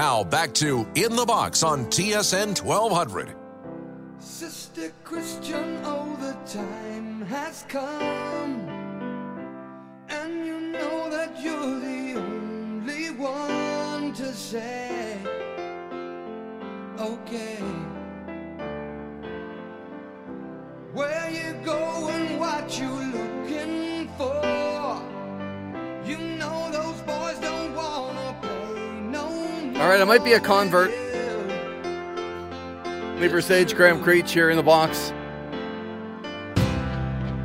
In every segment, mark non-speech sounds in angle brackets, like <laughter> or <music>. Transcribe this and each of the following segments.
Now back to In the Box on TSN 1200. Sister Christian, oh, the time has come. And you know that you're the only one to say, right, I might be a convert. Lee Versage, Graham Creech here in the box.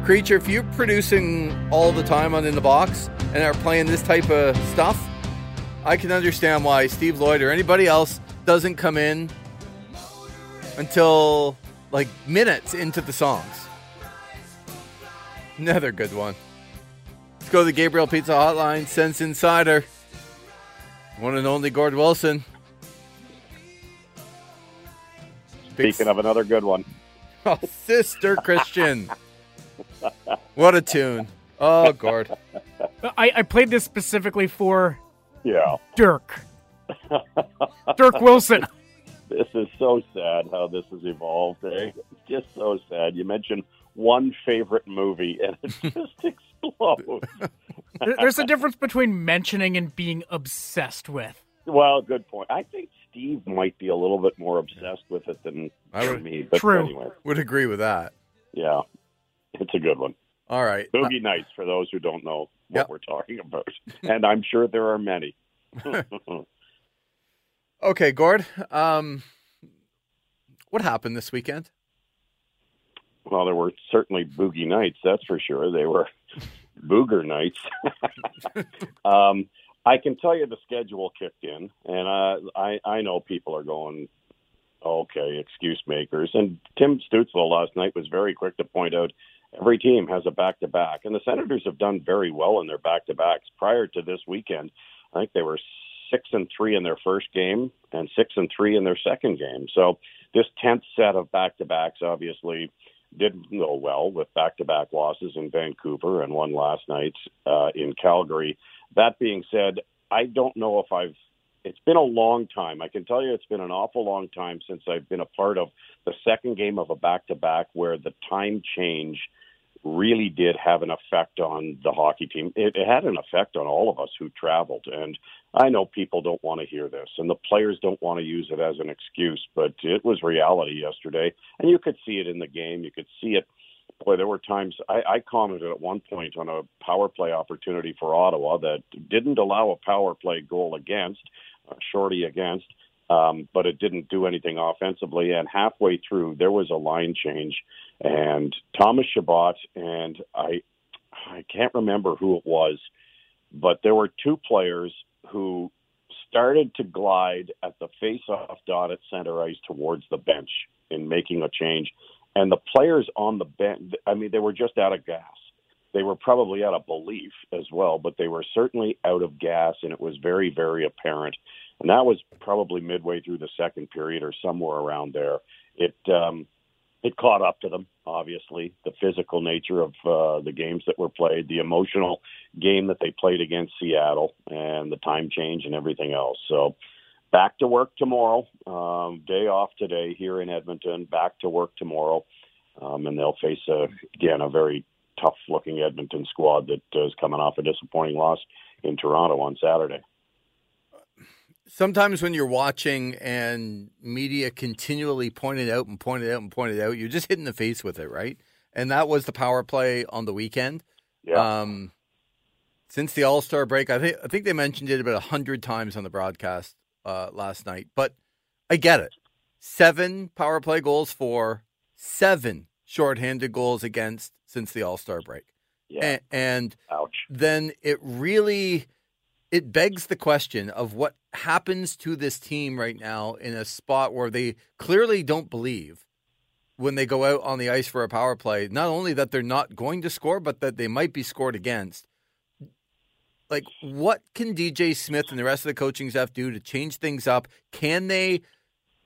Creature, if you're producing all the time on In the Box and are playing this type of stuff, I can understand why Steve Lloyd or anybody else doesn't come in until like minutes into the songs. Another good one. Let's go to the Gabriel Pizza Hotline. Sens Insider. One and only Gord Wilson. Big Speaking of another good one, <laughs> Oh, Sister Christian. <laughs> what a tune. Oh, Gord. I, I played this specifically for yeah, Dirk. <laughs> Dirk Wilson. this is so sad how this has evolved. Eh? It's just so sad. You mentioned one favorite movie, and it <laughs> just explodes. There's a difference between mentioning and being obsessed with. well, good point. I think Steve might be a little bit more obsessed with it than I would- me. But True. anyway, Would agree with that. yeah, it's a good one. All right. Boogie Nights, for those who don't know what Yep. we're talking about, <laughs> and I'm sure there are many. <laughs> Okay, Gord. Um, what happened this weekend? Well, there were certainly boogie nights, that's for sure. They were <laughs> booger nights. <laughs> um, I can tell you the schedule kicked in, and uh, I I know people are going, okay, excuse makers. And Tim Stützle last night was very quick to point out every team has a back to back, and the Senators have done very well in their back to backs. Prior to this weekend, I think they were six and three in their first game and six and three in their second game. So this tenth set of back to backs obviously didn't go well with back-to-back losses in Vancouver and one last night uh, in Calgary. That being said, I don't know if I've. It's been a long time. I can tell you, it's been an awful long time since I've been a part of the second game of a back-to-back where the time change really did have an effect on the hockey team. It, it had an effect on all of us who traveled, and I know people don't want to hear this, and the players don't want to use it as an excuse, but it was reality yesterday, and you could see it in the game. You could see it. Boy, there were times I, I commented at one point on a power play opportunity for Ottawa that didn't allow a power play goal against, uh, shorty against, um, but it didn't do anything offensively. And halfway through, there was a line change, and Thomas Chabot and I, I can't remember who it was, but there were two players who started to glide at the face-off dot at center ice towards the bench in making a change, and the players on the bench, I mean, they were just out of gas. They were probably out of belief as well, but they were certainly out of gas, and it was very, very apparent. And that was probably midway through the second period or somewhere around there. It um, it caught up to them. Obviously, the physical nature of uh, the games that were played, the emotional game that they played against Seattle, and the time change and everything else. So, back to work tomorrow. Um, day off today here in Edmonton. Back to work tomorrow, um, and they'll face a, again a very tough-looking Edmonton squad that uh, coming off a disappointing loss in Toronto on Saturday. Sometimes when you're watching and media continually pointed out and pointed out and pointed out, you're just hitting the face with it, right? And that was the power play on the weekend. Yeah. Um, since the All Star break, I think I think they mentioned it about a hundred times on the broadcast uh, last night. But I get it. Seven power play goals for, seven shorthanded goals against since the All Star break, yeah. A- and Ouch. then it really it begs the question of what happens to this team right now in a spot where they clearly don't believe when they go out on the ice for a power play not only that they're not going to score but that they might be scored against. Like what can DJ Smith and the rest of the coaching staff do to change things up? Can they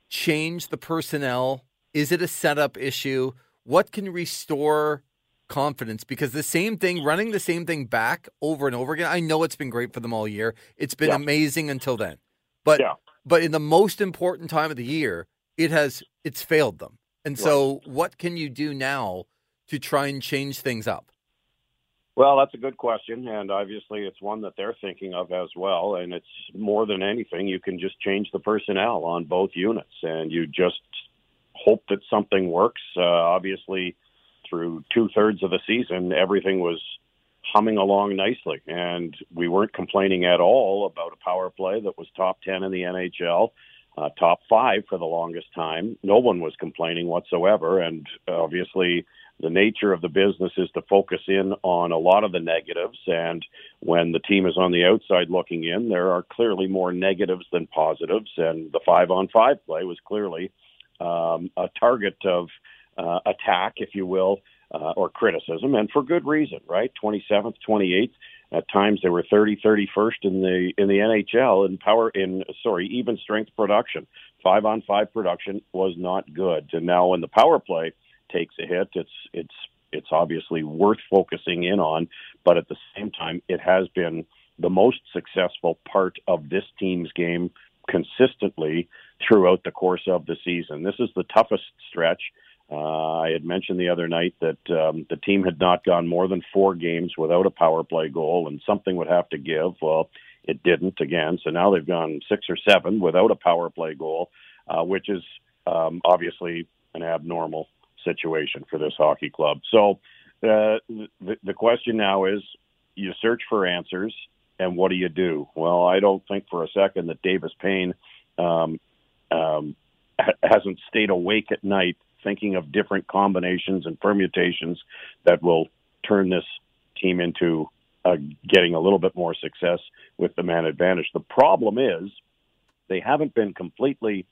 change the personnel? Is it a setup issue? What can restore confidence because the same thing, running the same thing back over and over again. I know it's been great for them all year. It's been Yeah. amazing until then. But Yeah. but in the most important time of the year, it has it's failed them. And so, what can you do now to try and change things up? Well, that's a good question, and obviously it's one that they're thinking of as well. And it's more than anything, you can just change the personnel on both units, and you just hope that something works. Uh, obviously, through two thirds of the season, everything was humming along nicely, and we weren't complaining at all about a power play that was top ten in the NHL. Uh, top five for the longest time. No one was complaining whatsoever, and obviously the nature of the business is to focus in on a lot of the negatives. And when the team is on the outside looking in, there are clearly more negatives than positives. And the five on five play was clearly um, a target of uh, attack, if you will, uh, or criticism, and for good reason, right? 27th, 28th. At times they were 30, 31st in the in the NHL in power in sorry even strength production. Five on five production was not good, and now when the power play takes a hit, it's it's it's obviously worth focusing in on. But at the same time, it has been the most successful part of this team's game consistently throughout the course of the season. This is the toughest stretch. Uh, I had mentioned the other night that um, the team had not gone more than four games without a power play goal, and something would have to give. Well, it didn't again. So now they've gone six or seven without a power play goal, uh, which is um, obviously an abnormal situation for this hockey club. So uh, the, the question now is you search for answers, and what do you do? Well, I don't think for a second that Davis Payne um, um, hasn't stayed awake at night thinking of different combinations and permutations that will turn this team into uh, getting a little bit more success with the man advantage. The problem is they haven't been completely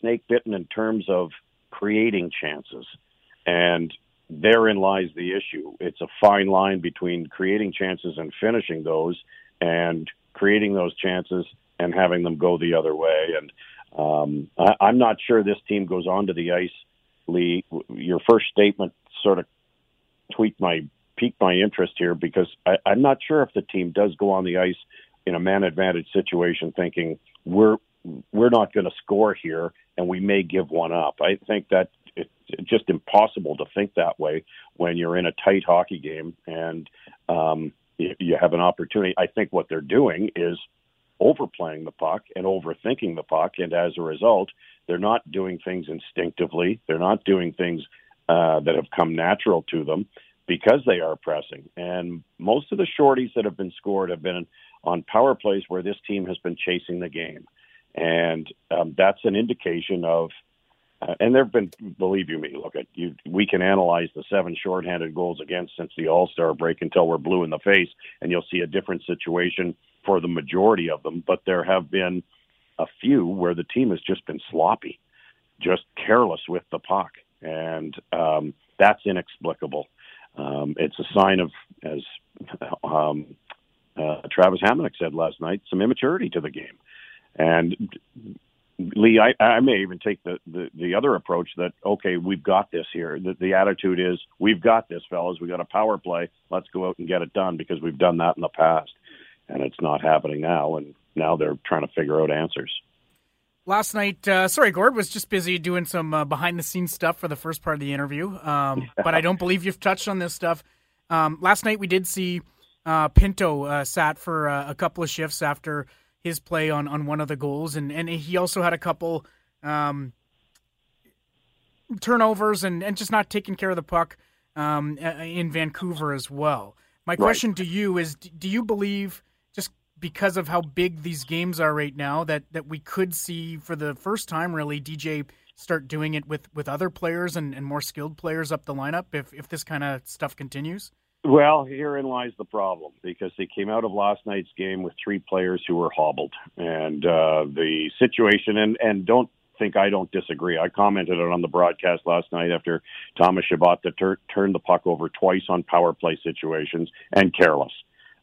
snake bitten in terms of creating chances. And therein lies the issue. It's a fine line between creating chances and finishing those, and creating those chances and having them go the other way. And um, I, I'm not sure this team goes onto the ice. Lee, your first statement sort of tweaked my piqued my interest here because I, I'm not sure if the team does go on the ice in a man advantage situation, thinking we're we're not going to score here and we may give one up. I think that it's just impossible to think that way when you're in a tight hockey game and um, you have an opportunity. I think what they're doing is overplaying the puck and overthinking the puck, and as a result, they're not doing things instinctively. They're not doing things uh, that have come natural to them because they are pressing. And most of the shorties that have been scored have been on power plays where this team has been chasing the game. And um, that's an indication of uh, and there have been, believe you me, look at you. We can analyze the seven shorthanded goals against since the All Star break until we're blue in the face, and you'll see a different situation for the majority of them. But there have been a few where the team has just been sloppy, just careless with the puck, and um, that's inexplicable. Um, it's a sign of, as um, uh, Travis Hamonic said last night, some immaturity to the game. And Lee, I, I may even take the, the, the other approach that okay, we've got this here. The, the attitude is we've got this, fellas. We got a power play. Let's go out and get it done because we've done that in the past, and it's not happening now. And now they're trying to figure out answers. Last night, uh, sorry, Gord was just busy doing some uh, behind the scenes stuff for the first part of the interview. Um, <laughs> but I don't believe you've touched on this stuff. Um, last night we did see uh, Pinto uh, sat for uh, a couple of shifts after his play on, on one of the goals, and, and he also had a couple um, turnovers and, and just not taking care of the puck um, in Vancouver as well. My question right. to you is: Do you believe because of how big these games are right now that, that we could see for the first time really DJ start doing it with, with other players and, and more skilled players up the lineup if if this kind of stuff continues? Well, herein lies the problem because they came out of last night's game with three players who were hobbled, and uh, the situation. And and don't think I don't disagree. I commented on the broadcast last night after Thomas Chabot that tur- turned the puck over twice on power play situations and careless.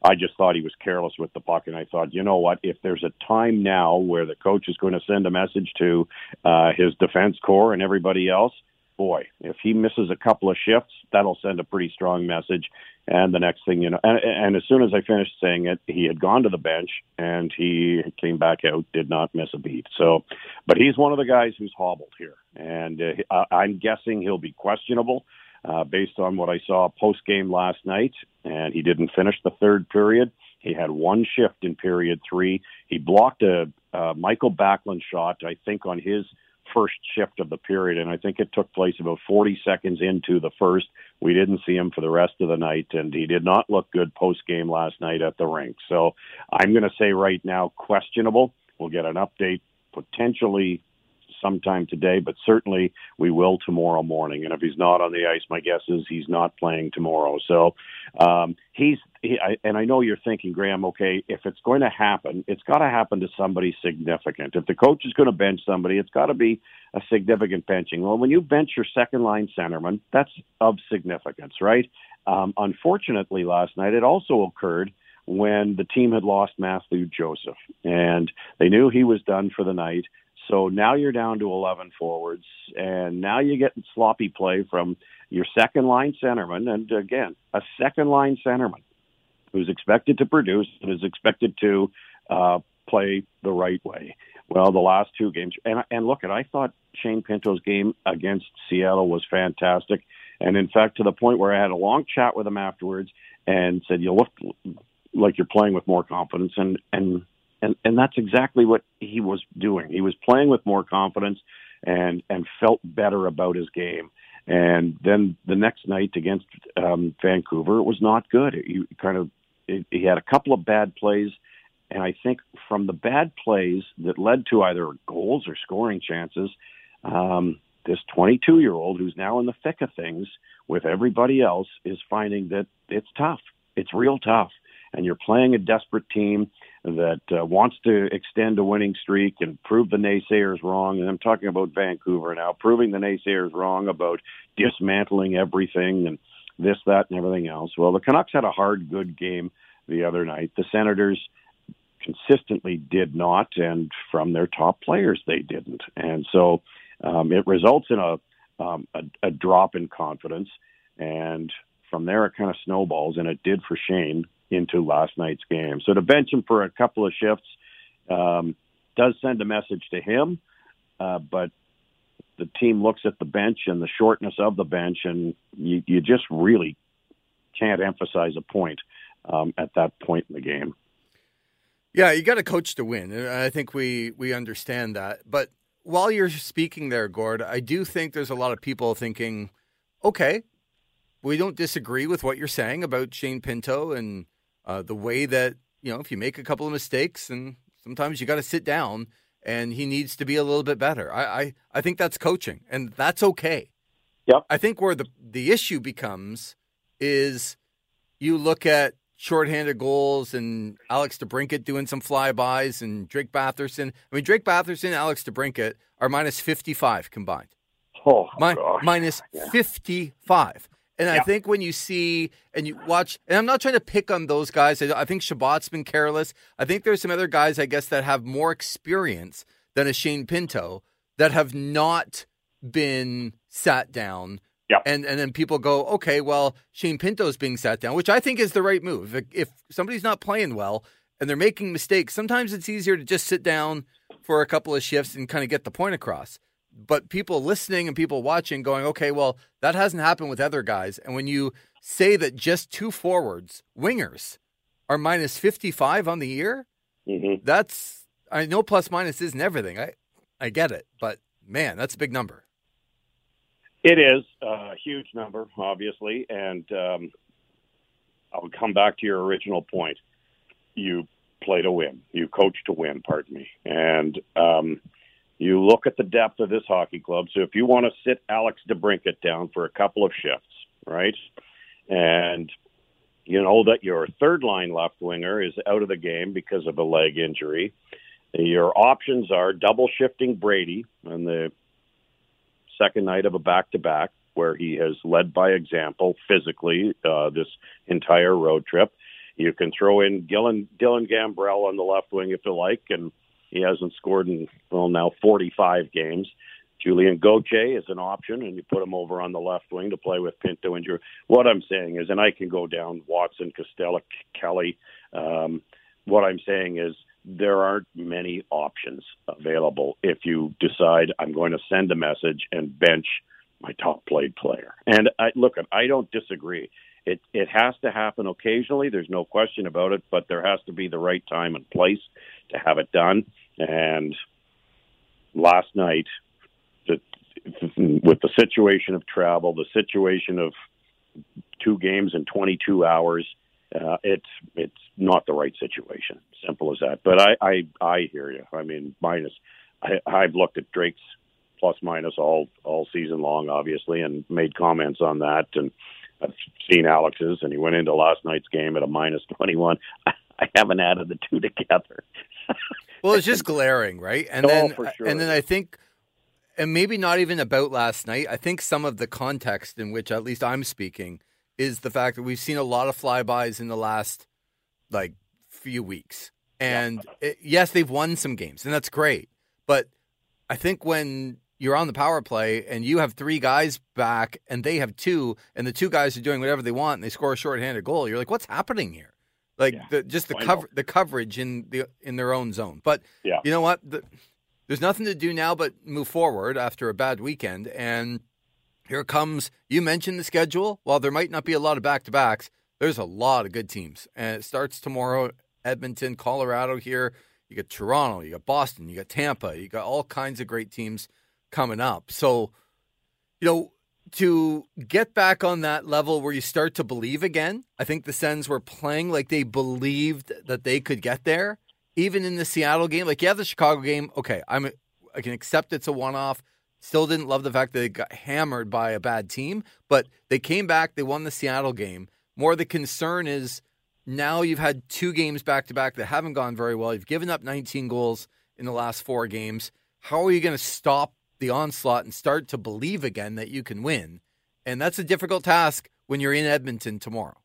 I just thought he was careless with the puck, and I thought, you know what? If there's a time now where the coach is going to send a message to uh, his defense corps and everybody else, boy, if he misses a couple of shifts, that'll send a pretty strong message. And the next thing you know, and, and as soon as I finished saying it, he had gone to the bench and he came back out, did not miss a beat. So, but he's one of the guys who's hobbled here, and uh, I'm guessing he'll be questionable. Uh, based on what I saw post game last night, and he didn't finish the third period. He had one shift in period three. He blocked a, a Michael Backlund shot, I think, on his first shift of the period, and I think it took place about 40 seconds into the first. We didn't see him for the rest of the night, and he did not look good post game last night at the rink. So I'm going to say right now, questionable. We'll get an update potentially sometime today, but certainly we will tomorrow morning. And if he's not on the ice, my guess is he's not playing tomorrow. So um, he's, he, I, and I know you're thinking, Graham, okay, if it's going to happen, it's got to happen to somebody significant. If the coach is going to bench somebody, it's got to be a significant benching. Well, when you bench your second line centerman, that's of significance, right? Um, unfortunately, last night it also occurred when the team had lost Matthew Joseph, and they knew he was done for the night. So now you're down to 11 forwards, and now you get sloppy play from your second line centerman, and again, a second line centerman who's expected to produce and is expected to uh, play the right way. Well, the last two games, and and look, at I thought Shane Pinto's game against Seattle was fantastic, and in fact, to the point where I had a long chat with him afterwards and said, "You look like you're playing with more confidence," and and and and that's exactly what he was doing. He was playing with more confidence and and felt better about his game. And then the next night against um, Vancouver, it was not good. He kind of he had a couple of bad plays, and I think from the bad plays that led to either goals or scoring chances, um, this 22 year old who's now in the thick of things with everybody else is finding that it's tough. It's real tough, and you're playing a desperate team that uh, wants to extend a winning streak and prove the naysayers wrong. And I'm talking about Vancouver now, proving the naysayers wrong about dismantling everything and this, that, and everything else. Well, the Canucks had a hard, good game the other night. The Senators consistently did not, and from their top players, they didn't. And so um, it results in a, um, a, a drop in confidence. And from there, it kind of snowballs, and it did for Shane into last night's game. So to bench him for a couple of shifts um, does send a message to him, uh, but the team looks at the bench and the shortness of the bench, and you, you just really can't emphasize a point um, at that point in the game. Yeah, you got to coach to win. I think we we understand that. But while you're speaking there, Gord, I do think there's a lot of people thinking, okay, we don't disagree with what you're saying about Shane Pinto and uh, the way that you know if you make a couple of mistakes and sometimes you got to sit down and he needs to be a little bit better. I, I I think that's coaching and that's okay. Yep. I think where the the issue becomes is you look at shorthanded goals and Alex DeBrincat doing some flybys and Drake Batherson. I mean Drake Batherson and Alex DeBrincat are minus 55 combined. Oh, My, minus yeah. 55. And yeah. I think when you see and you watch, and I'm not trying to pick on those guys. I think Chabot's been careless. I think there's some other guys, I guess, that have more experience than a Shane Pinto that have not been sat down. Yep. And and then people go, okay, well, Shane Pinto's being sat down, which I think is the right move. If, if somebody's not playing well and they're making mistakes, sometimes it's easier to just sit down for a couple of shifts and kind of get the point across but people listening and people watching going, okay, well, that hasn't happened with other guys. And when you say that just two forwards, wingers, are minus 55 on the year, mm-hmm. that's, I know plus minus isn't everything. I, I get it, but man, that's a big number. It is a huge number, obviously. And um, I'll come back to your original point. You play to win, you coach to win, pardon me. And, um, you look at the depth of this hockey club. So if you want to sit Alex DeBrincat down for a couple of shifts, right, and you know that your third line left winger is out of the game because of a leg injury, your options are double shifting Brady on the second night of a back to back, where he has led by example physically uh, this entire road trip. You can throw in Dylan, Dylan Gambrell on the left wing if you like, and he hasn't scored in well now 45 games. Julien Gauthier is an option, and you put him over on the left wing to play with Pinto and Drew. What I'm saying is, and I can go down Watson, Costello, Kelly. Um, what I'm saying is there aren't many options available if you decide I'm going to send a message and bench my top played player. And I, look, I don't disagree. It it has to happen occasionally. There's no question about it, but there has to be the right time and place to have it done. And last night, the, with the situation of travel, the situation of two games in 22 hours, uh, it's it's not the right situation. Simple as that. But I I, I hear you. I mean, minus. I, I've looked at Drake's plus minus all all season long, obviously, and made comments on that. And I've seen Alex's, and he went into last night's game at a minus 21. I <laughs> haven't added the two together. <laughs> well, it's just glaring, right? And oh, then, for sure. and then I think, and maybe not even about last night. I think some of the context in which, at least I'm speaking, is the fact that we've seen a lot of flybys in the last like few weeks. And yeah. it, yes, they've won some games, and that's great. But I think when you're on the power play and you have three guys back and they have two, and the two guys are doing whatever they want and they score a shorthanded goal, you're like, what's happening here? Like yeah. the, just the cover the coverage in the in their own zone. But yeah. you know what? The, there's nothing to do now but move forward after a bad weekend. And here comes you mentioned the schedule. While there might not be a lot of back to backs, there's a lot of good teams. And it starts tomorrow, Edmonton, Colorado here. You got Toronto, you got Boston, you got Tampa, you got all kinds of great teams coming up. So, you know, to get back on that level where you start to believe again, I think the Sens were playing like they believed that they could get there. Even in the Seattle game, like yeah, the Chicago game, okay, I'm I can accept it's a one-off. Still didn't love the fact that they got hammered by a bad team, but they came back, they won the Seattle game. More the concern is now you've had two games back to back that haven't gone very well. You've given up 19 goals in the last four games. How are you going to stop the onslaught and start to believe again that you can win. And that's a difficult task when you're in Edmonton tomorrow.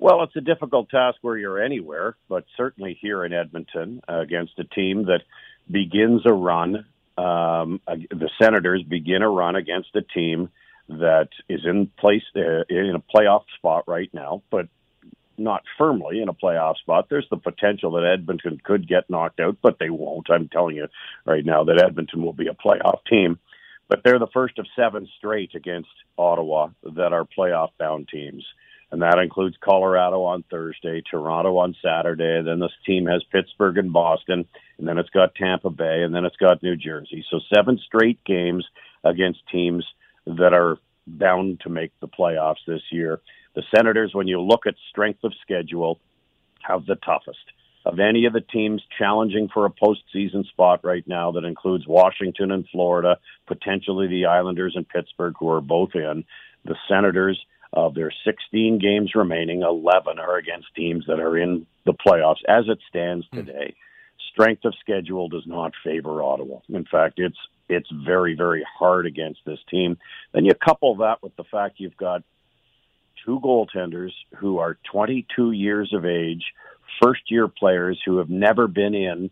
Well, it's a difficult task where you're anywhere, but certainly here in Edmonton uh, against a team that begins a run. Um, the Senators begin a run against a team that is in place uh, in a playoff spot right now, but not firmly in a playoff spot. There's the potential that Edmonton could get knocked out, but they won't. I'm telling you right now that Edmonton will be a playoff team. But they're the first of seven straight against Ottawa that are playoff bound teams. And that includes Colorado on Thursday, Toronto on Saturday. Then this team has Pittsburgh and Boston, and then it's got Tampa Bay, and then it's got New Jersey. So seven straight games against teams that are bound to make the playoffs this year. The Senators, when you look at strength of schedule, have the toughest of any of the teams challenging for a postseason spot right now. That includes Washington and Florida, potentially the Islanders and Pittsburgh, who are both in. The Senators, of their 16 games remaining, 11 are against teams that are in the playoffs. As it stands hmm. today, strength of schedule does not favor Ottawa. In fact, it's it's very very hard against this team. Then you couple that with the fact you've got two goaltenders who are 22 years of age, first year players who have never been in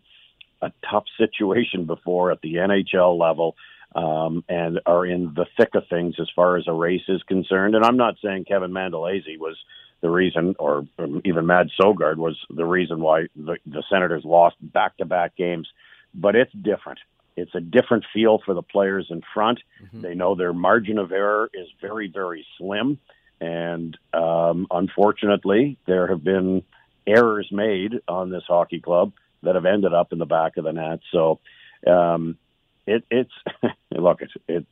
a tough situation before at the NHL level. Um, and are in the thick of things as far as a race is concerned. And I'm not saying Kevin Mandolese was the reason, or even Mads Sogaard was the reason why the, the Senators lost back-to-back games, but it's different. It's a different feel for the players in front. Mm-hmm. They know their margin of error is very, very slim. And um, unfortunately, there have been errors made on this hockey club that have ended up in the back of the net. So um, it, it's <laughs> look, it, it,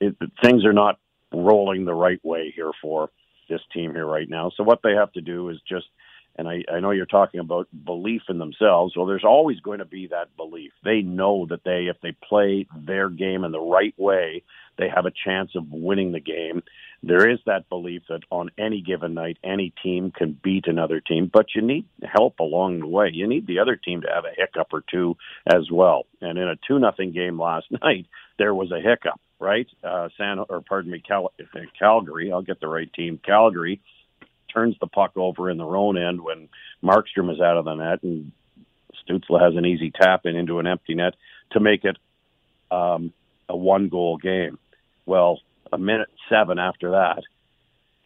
it things are not rolling the right way here for this team here right now. So what they have to do is just and I, I know you're talking about belief in themselves. Well, there's always going to be that belief. They know that they, if they play their game in the right way, they have a chance of winning the game. There is that belief that on any given night, any team can beat another team, but you need help along the way. You need the other team to have a hiccup or two as well. And in a two nothing game last <laughs> night, there was a hiccup, right? Uh, San or pardon me, Cal- Calgary. I'll get the right team. Calgary turns the puck over in their own end when Markstrom is out of the net, and Stützle has an easy tap in into an empty net to make it um, a one goal game. Well, a minute seven after that,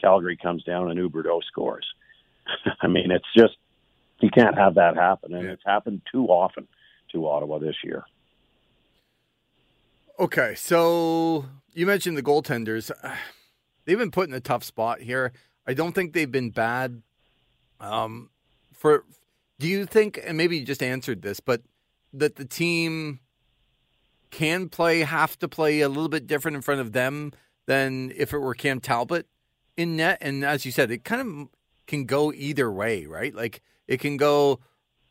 Calgary comes down and Huberdeau scores. <laughs> I mean, it's just you can't have that happen, and it's happened too often to Ottawa this year. Okay, so you mentioned the goaltenders. <sighs> They've been put in a tough spot here. I don't think they've been bad. Um, for do you think, and maybe you just answered this, but that the team can play, have to play a little bit different in front of them than if it were Cam Talbot in net? And as you said, it kind of can go either way, right? Like it can go,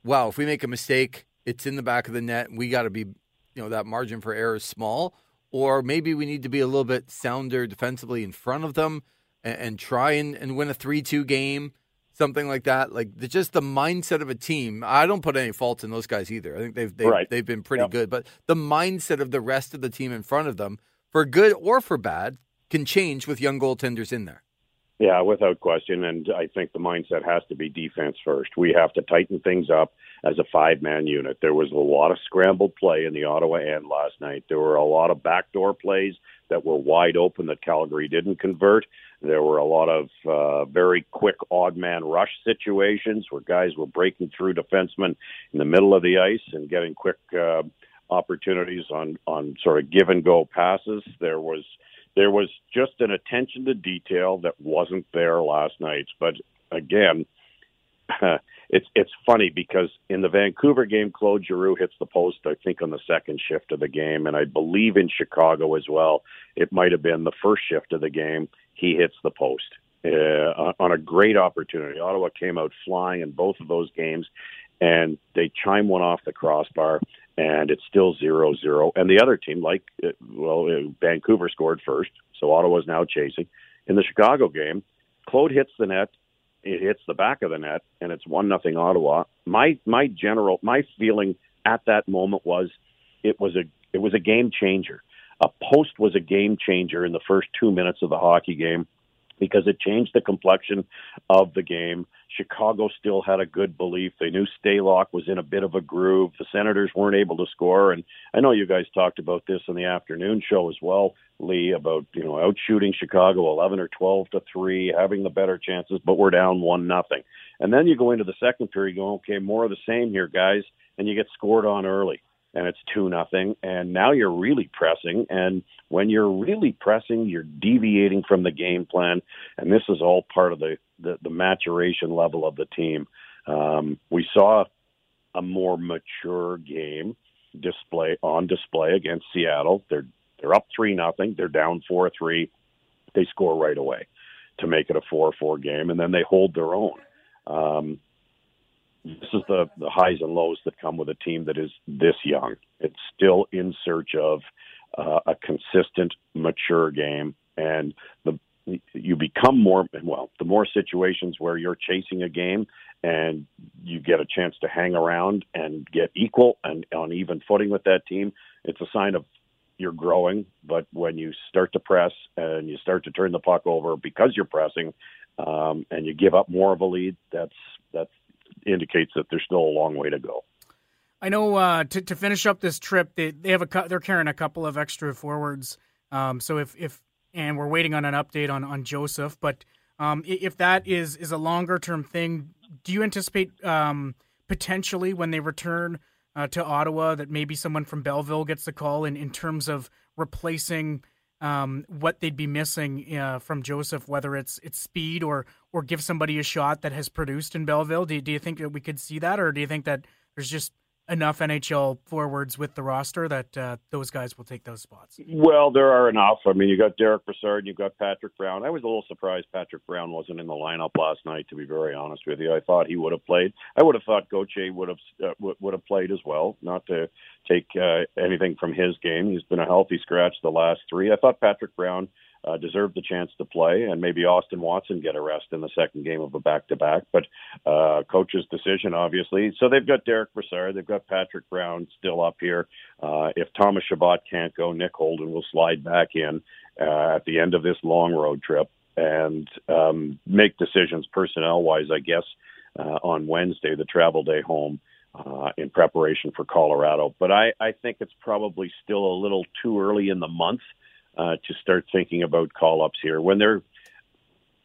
wow, if we make a mistake, it's in the back of the net, and we got to be, you know, that margin for error is small. Or maybe we need to be a little bit sounder defensively in front of them and, and try and, and win a 3 2 game something like that. Like the, just the mindset of a team. I don't put any faults in those guys either. I think they've they've, Right. they've been pretty Yep. good, but the mindset of the rest of the team in front of them, for good or for bad, can change with young goaltenders in there. Yeah, without question. And I think the mindset has to be defense first. We have to tighten things up as a five man unit. There was a lot of scrambled play in the Ottawa end last night. There were a lot of backdoor plays that were wide open that Calgary didn't convert. There were a lot of uh, very quick odd man rush situations where guys were breaking through defensemen in the middle of the ice and getting quick uh, opportunities on on sort of give and go passes. There was there was just an attention to detail that wasn't there last night. But again, <laughs> it's it's funny because in the Vancouver game, Claude Giroux hits the post. I think on the second shift of the game, and I believe in Chicago as well. It might have been the first shift of the game. He hits the post uh, on a great opportunity. Ottawa came out flying in both of those games, and they chime one off the crossbar, and it's still zero zero. And the other team, like uh, well, uh, Vancouver scored first, so Ottawa's now chasing. In the Chicago game, Claude hits the net. It hits the back of the net, and it's one nothing Ottawa. My my general my feeling at that moment was it was a it was a game changer. A post was a game changer in the first two minutes of the hockey game because it changed the complexion of the game. Chicago still had a good belief. They knew Stalock was in a bit of a groove. The Senators weren't able to score, and I know you guys talked about this in the afternoon show as well, Lee, about you know out shooting Chicago eleven or twelve to three, having the better chances, but we're down one nothing. And then you go into the second period, going, okay, more of the same here, guys, and you get scored on early and it's two nothing and now you're really pressing and when you're really pressing you're deviating from the game plan and this is all part of the the, the maturation level of the team. Um, we saw a more mature game display on display against Seattle. They're they're up three nothing. They're down four three. They score right away to make it a four four game and then they hold their own. Um, this is the, the highs and lows that come with a team that is this young. It's still in search of uh, a consistent, mature game, and the you become more well. The more situations where you're chasing a game and you get a chance to hang around and get equal and on even footing with that team, it's a sign of you're growing. But when you start to press and you start to turn the puck over because you're pressing, um, and you give up more of a lead, that's that's indicates that there's still a long way to go. I know uh, to to finish up this trip, they they have a they're carrying a couple of extra forwards. Um, so if if and we're waiting on an update on on Joseph, but um, if that is is a longer term thing, do you anticipate um, potentially when they return uh, to Ottawa that maybe someone from Belleville gets the call in in terms of replacing? Um, what they'd be missing uh, from Joseph, whether it's it's speed or or give somebody a shot that has produced in Belleville. Do, do you think that we could see that, or do you think that there's just enough NHL forwards with the roster that uh, those guys will take those spots? Well, there are enough. I mean, you got Derick Brassard, you've got Patrick Brown. I was a little surprised Patrick Brown wasn't in the lineup last night. To be very honest with you, I thought he would have played. I would have thought Gauthier would have uh, would- would have played as well. Not to take uh, anything from his game. He's been a healthy scratch the last three. I thought Patrick Brown uh, deserved the chance to play, and maybe Austin Watson get a rest in the second game of a back-to-back. But uh, coach's decision, obviously. So they've got Derick Brassard, they've got Patrick Brown still up here. Uh, if Thomas Chabot can't go, Nick Holden will slide back in uh, at the end of this long road trip and um, make decisions personnel-wise, I guess, uh, on Wednesday, the travel day home. uh, in preparation for Colorado. But I, I think it's probably still a little too early in the month uh, to start thinking about call ups here. When they're,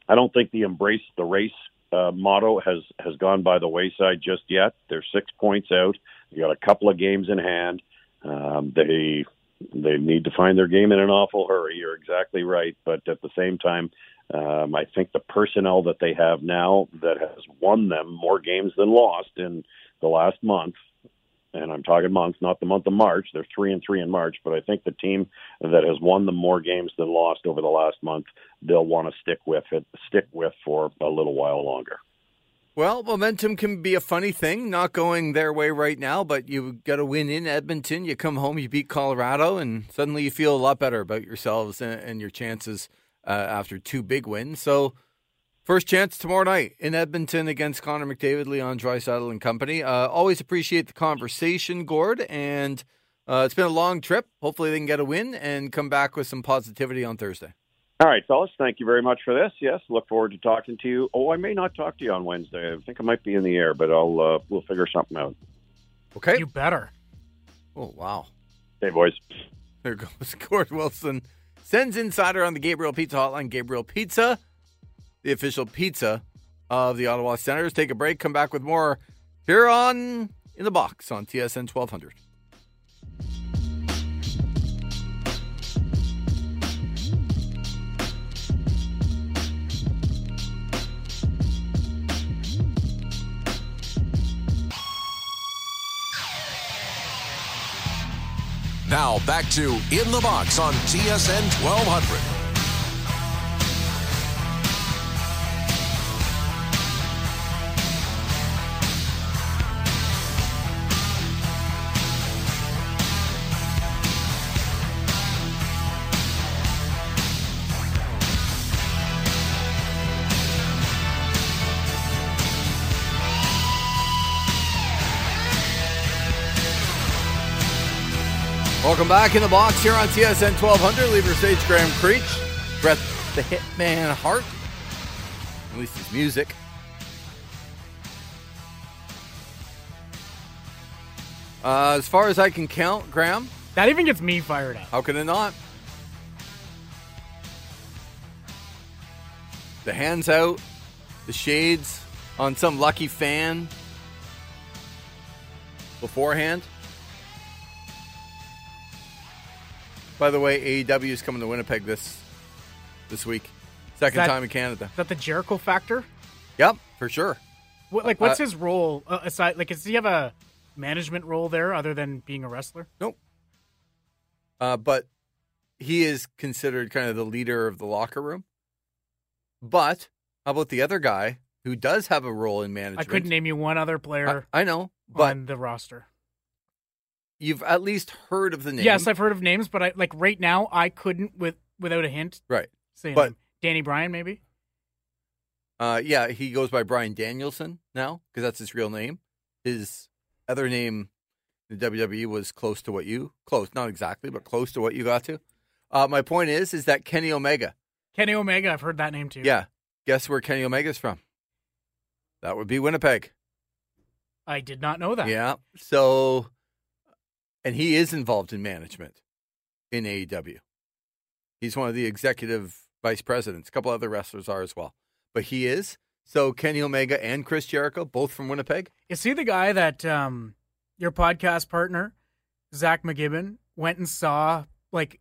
I don't think the embrace the race uh, motto has has gone by the wayside just yet. They're six points out. They got a couple of games in hand. Um, they they need to find their game in an awful hurry. You're exactly right, but at the same time, um, I think the personnel that they have now that has won them more games than lost in the last month, and I'm talking months, not the month of March. They're three and three in March, but I think the team that has won them more games than lost over the last month, they'll want to stick with it, stick with for a little while longer. Well, momentum can be a funny thing, not going their way right now, but you got to win in Edmonton. You come home, you beat Colorado, and suddenly you feel a lot better about yourselves and, and your chances uh, after two big wins. So, first chance tomorrow night in Edmonton against Connor McDavid, Leon Draisaitl, and company. Uh, always appreciate the conversation, Gord, and uh, it's been a long trip. Hopefully, they can get a win and come back with some positivity on Thursday. All right, fellas. Thank you very much for this. Yes, look forward to talking to you. Oh, I may not talk to you on Wednesday. I think I might be in the air, but I'll uh, we'll figure something out. Okay. You better. Oh wow. Hey, boys. There goes Gord Wilson. Sens Insider on the Gabriel Pizza Hotline. Gabriel Pizza, the official pizza of the Ottawa Senators. Take a break. Come back with more here on In the Box on TSN 1200. Now back to In the Box on TSN 1200. Welcome back in the box here on TSN 1200. Lee Versage Graham Creech, Brett the Hitman Hart. At least his music. Uh, as far as I can count, Graham, That even gets me fired up. how can it not? The hands out, the shades on some lucky fan beforehand. By the way, AEW is coming to Winnipeg this this week. Second that- time in Canada. Is that the Jericho factor? Yep, for sure. What, like, what's Uh, his role uh, aside? Like, does he have a management role there other than being a wrestler? Nope. Uh, but he is considered kind of the leader of the locker room. But how about the other guy who does have a role in management? I couldn't name you one other I, player I know, but on the roster. You've at least heard of the name. Yes, I've heard of names, but I like right now I couldn't with without a hint right. say But-. Danny Bryan maybe. Uh, yeah, he goes by Bryan Danielson now because that's his real name. His other name in the WWE was close to what you close, not exactly, but close to what you got to. Uh, my point is, is that Kenny Omega. Kenny Omega, I've heard that name too. Yeah, guess where Kenny Omega's from? That would be Winnipeg. I did not know that. Yeah. So, and he is involved in management in AEW. He's one of the executive vice presidents. A couple other wrestlers are as well, but he is. So Kenny Omega and Chris Jericho, both from Winnipeg. Is he the guy that um, your podcast partner, Zach McGibbon, went and saw like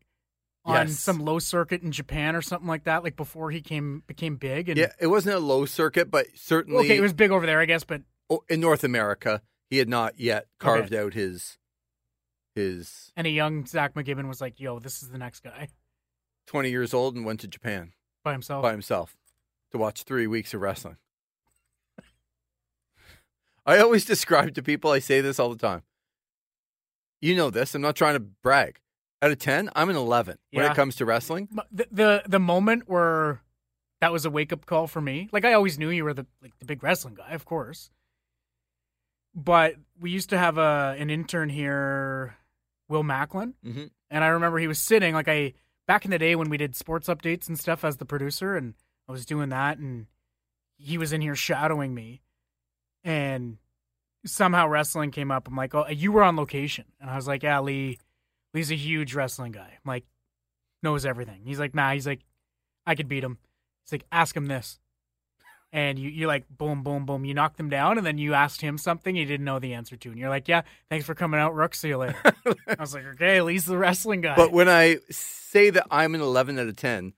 on Yes. some low circuit in Japan or something like that, like before he came became big? And Yeah, it wasn't a low circuit, but certainly okay, it was big over there, I guess, but oh, in North America, he had not yet carved out his his and a young Zach McGibbon was like, "Yo, this is the next guy twenty years old and went to Japan by himself." by himself to watch three weeks of wrestling. <laughs> I always describe to people, I say this all the time. You know this. I'm not trying to brag. Out of 10, I'm an 11 when it comes to wrestling. The, the the moment where that was a wake up call for me. Like I always knew you were the like the big wrestling guy, of course. But we used to have a an intern here, Will Macklin, Mhm. and I remember he was sitting like I back in the day when we did sports updates and stuff as the producer, and I was doing that, and he was in here shadowing me, and somehow wrestling came up. I'm like, oh, you were on location, and I was like, yeah, Lee, Lee's a huge wrestling guy. I'm like, knows everything. He's like, nah. He's like, I could beat him. He's like, ask him this. And you, you like, boom, boom, boom. You knocked them down, and then you asked him something he didn't know the answer to. And you're like, yeah, thanks for coming out, Rook. See you later. <laughs> I was like, okay, Lee's the wrestling guy. But when I say that I'm an 11 out of 10,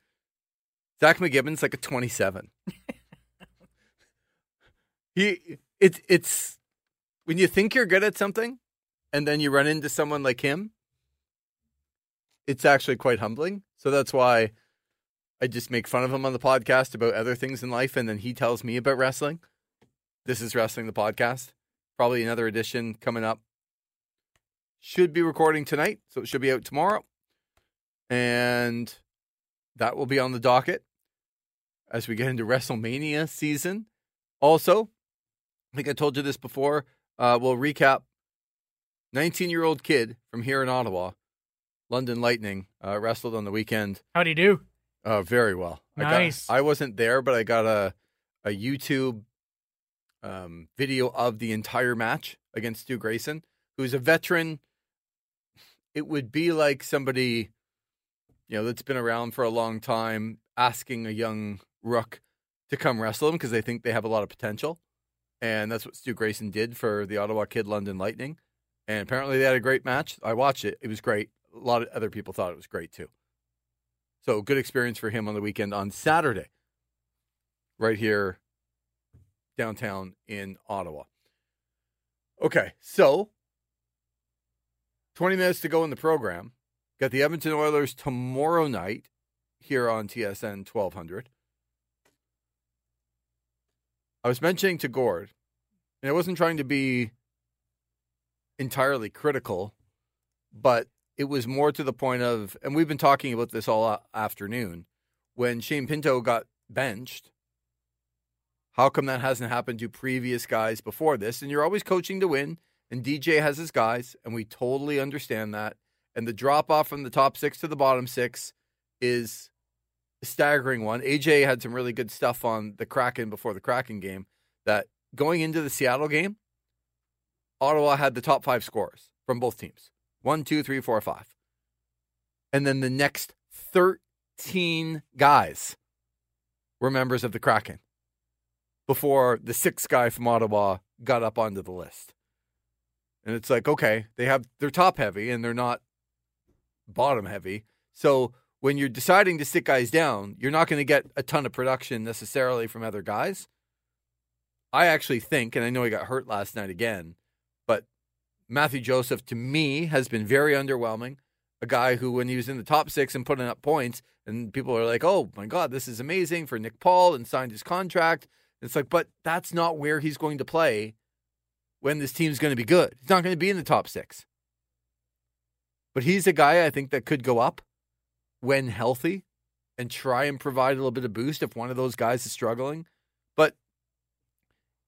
Zach McGibbon's like a 27. <laughs> he, it's, it's, when you think you're good at something and then you run into someone like him, it's actually quite humbling. So that's why I just make fun of him on the podcast about other things in life. And then he tells me about wrestling. This is Wrestling the Podcast. Probably another edition coming up. Should be recording tonight. So it should be out tomorrow. And that will be on the docket as we get into WrestleMania season. Also, I think I told you this before. Uh, we'll recap 19 year old kid from here in Ottawa, London Lightning, uh, wrestled on the weekend. How'd he do? Uh, very well. Nice. I, got, I wasn't there, but I got a, a YouTube um, video of the entire match against Stu Grayson, who's a veteran. It would be like somebody, you know, that's been around for a long time asking a young rook to come wrestle him because they think they have a lot of potential. And that's what Stu Grayson did for the Ottawa Kid London Lightning. And apparently they had a great match. I watched it. It was great. A lot of other people thought it was great too. So good experience for him on the weekend on Saturday, right here downtown in Ottawa. Okay, so 20 minutes to go in the program. Got the Edmonton Oilers tomorrow night here on TSN 1200. I was mentioning to Gord, and I wasn't trying to be entirely critical, but it was more to the point of, and we've been talking about this all afternoon, when Shane Pinto got benched. How come that hasn't happened to previous guys before this? And you're always coaching to win, and DJ has his guys, and we totally understand that. And the drop off from the top six to the bottom six is a staggering one. AJ had some really good stuff on the Kraken before the Kraken game. That going into the Seattle game, Ottawa had the top five scores from both teams. One, two, three, four, five. And then the next 13 guys were members of the Kraken before the sixth guy from Ottawa got up onto the list. And it's like, okay, they have they're top heavy and they're not bottom heavy. So when you're deciding to sit guys down, you're not going to get a ton of production necessarily from other guys. I actually think, and I know he got hurt last night again, Mathieu Joseph, to me, has been very underwhelming. A guy who, when he was in the top six and putting up points, and people are like, oh my God, this is amazing for Nick Paul and signed his contract. It's like, but that's not where he's going to play when this team's going to be good. He's not going to be in the top six. But he's a guy I think that could go up when healthy and try and provide a little bit of boost if one of those guys is struggling. But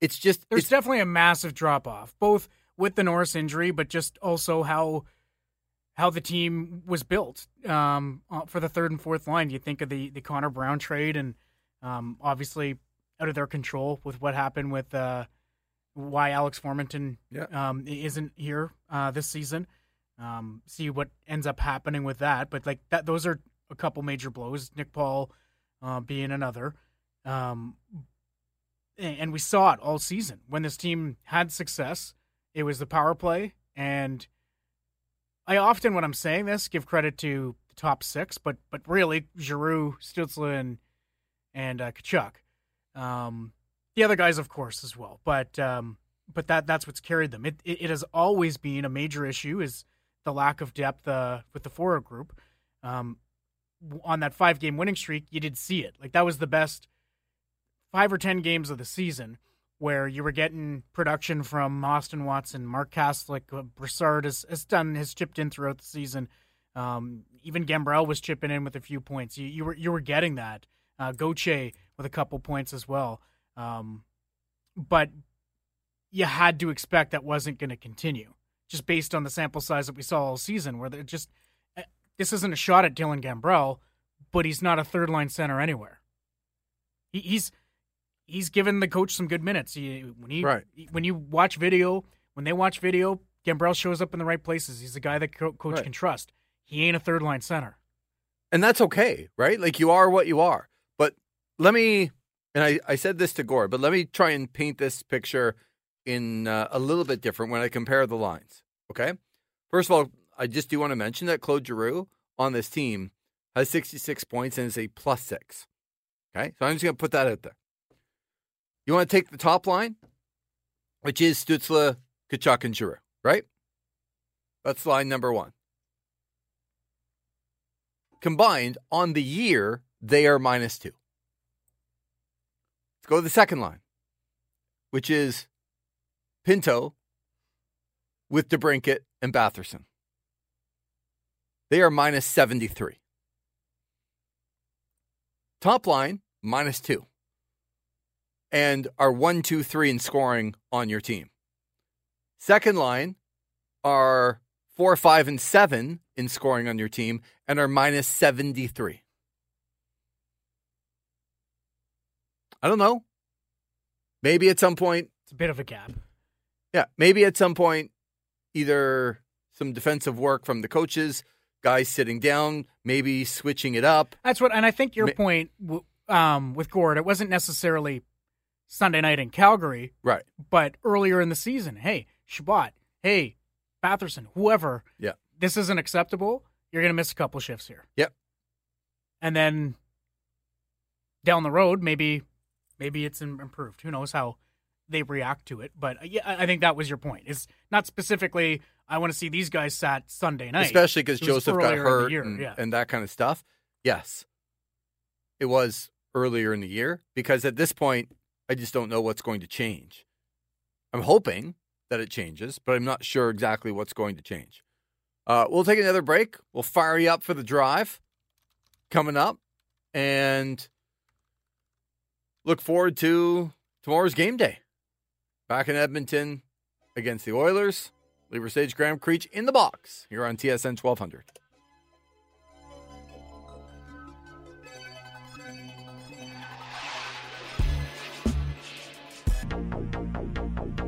it's just there's it's, definitely a massive drop off, both with the Norris injury, but just also how how the team was built um, uh, for the third and fourth line. You think of the the Connor Brown trade, and um, obviously out of their control with what happened with uh, why Alex Formenton yeah. um, isn't here uh, this season. Um, see what ends up happening with that, but like that, those are a couple major blows. Nick Paul uh, being another. Um, and we saw it all season when this team had success it was the power play, and I often, when I'm saying this, give credit to the top six, but but really Giroux, Stützle, and and uh, Tkachuk. Um, the other guys, of course, as well. But um, but that that's what's carried them. It, it, it has always been a major issue is the lack of depth uh, with the forward group. Um, on that five game winning streak, you did see it. Like that was the best five or ten games of the season where you were getting production from Austin Watson, Mark Kastelic, uh, Brassard has, has done has chipped in throughout the season. Um, even Gambrell was chipping in with a few points. You, you were you were getting that. Uh, Gauthier with a couple points as well. Um, but you had to expect that wasn't going to continue, just based on the sample size that we saw all season. Where just uh, this isn't a shot at Dylan Gambrell, but he's not a third line center anywhere. He, he's he's given the coach some good minutes. He, when he Right. when you watch video, when they watch video, Gambrell shows up in the right places. He's a guy that co- coach Right. can trust. He ain't a third line center. and that's okay, right? Like you are what you are. But let me, and I, I said this to Gord, but let me try and paint this picture in uh, a little bit different when I compare the lines. Okay. First of all, I just do want to mention that Claude Giroux on this team has 66 points and is a plus six. Okay. So I'm just going to put that out there. You want to take the top line, which is Stützle, Tkachuk, and Giroux, right? That's line number one combined on the year, they are minus two. Let's go to the second line, which is Pinto with DeBrincat and Batherson. They are minus 73. Top line, minus two. And are one, two, three in scoring on your team. Second line are four, five, and seven in scoring on your team and are minus 73. I don't know. Maybe at some point, It's a bit of a gap. yeah, maybe at some point, either some defensive work from the coaches, guys sitting down, maybe switching it up. That's what, and I think your Ma- point um, with Gord, it wasn't necessarily Sunday night in Calgary, Right. but earlier in the season. Hey, Chabot. Hey, Batherson. Whoever. Yeah. This isn't acceptable. You're going to miss a couple shifts here. Yep. And then down the road, maybe, maybe it's improved. Who knows how they react to it? But uh, yeah, I think that was your point. It's not specifically. I want to see these guys sat Sunday night, Especially because Joseph got earlier in the hurt year, and, yeah. and that kind of stuff. Yes. It was earlier in the year because at this point, I just don't know what's going to change. I'm hoping that it changes, but I'm not sure exactly what's going to change. Uh, we'll take another break. We'll fire you up for the drive coming up and look forward to tomorrow's game day. Back in Edmonton against the Oilers. Lee Versage Graham Creech in the box here on TSN 1200.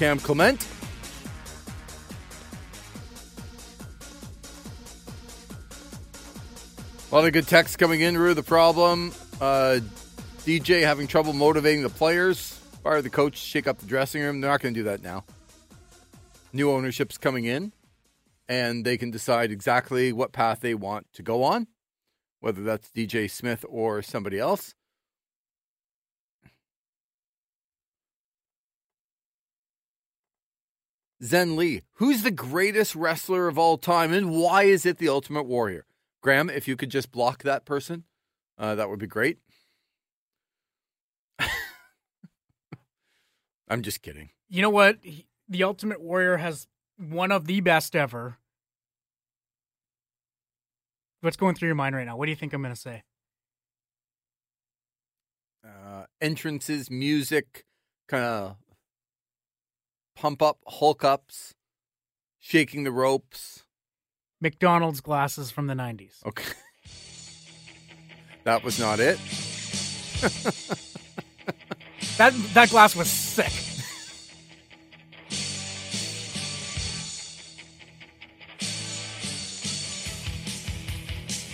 Cam Clement. A lot of good texts coming in. Rue, the problem. Uh, DJ having trouble motivating the players. Fire the coach, shake up the dressing room. They're not going to do that now. New ownership's coming in and they can decide exactly what path they want to go on, whether that's DJ Smith or somebody else. Zen Lee, who's the greatest wrestler of all time, and why is it the Ultimate Warrior? Graham, if you could just block that person, uh, that would be great. <laughs> I'm just kidding. You know what? He- the Ultimate Warrior has one of the best ever. What's going through your mind right now? What do you think I'm going to say? uh, entrances, music, kind of pump up, Hulk ups, shaking the ropes. McDonald's glasses from the 90s. Okay. that was not it. <laughs> That that glass was sick.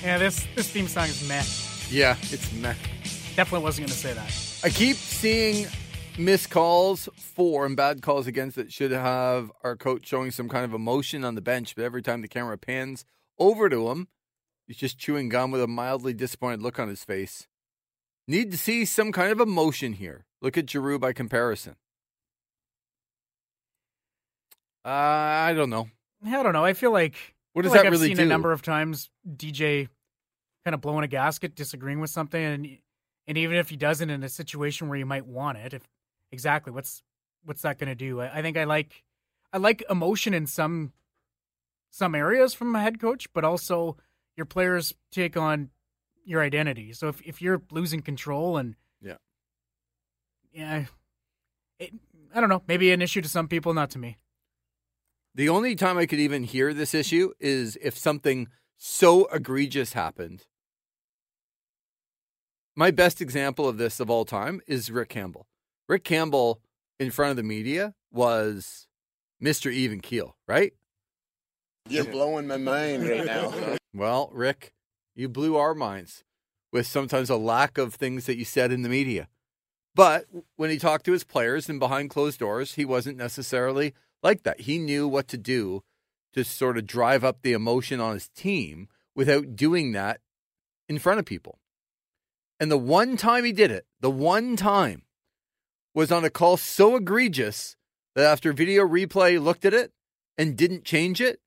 Yeah, this this theme song is meh. Yeah, it's meh. Definitely wasn't going to say that. I keep seeing missed calls for and bad calls against that should have our coach showing some kind of emotion on the bench, but every time the camera pans over to him, he's just chewing gum with a mildly disappointed look on his face. Need to see some kind of emotion here. Look at Giroux by comparison. Uh, I don't know. I don't know. I feel like What does like that I've really seen do? a number of times DJ kind of blowing a gasket, disagreeing with something, and and even if he doesn't in a situation where you might want it, if exactly what's what's that going to do? I, I think I like I like emotion in some some areas from a head coach, but also your players take on your identity. So if if you're losing control and Yeah. yeah, it, I don't know, maybe an issue to some people, not to me. The only time I could even hear this issue is if something so egregious happened. My best example of this of all time is Rick Campbell. Rick Campbell in front of the media was Mr. Even Keel, right? You're blowing my mind right now. <laughs> Well, Rick, you blew our minds with sometimes a lack of things that you said in the media. But when he talked to his players and behind closed doors, he wasn't necessarily like that. He knew what to do to sort of drive up the emotion on his team without doing that in front of people. And the one time he did it, the one time was on a call so egregious that after video replay looked at it and didn't change it,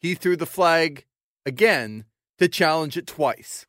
he threw the flag again to challenge it twice.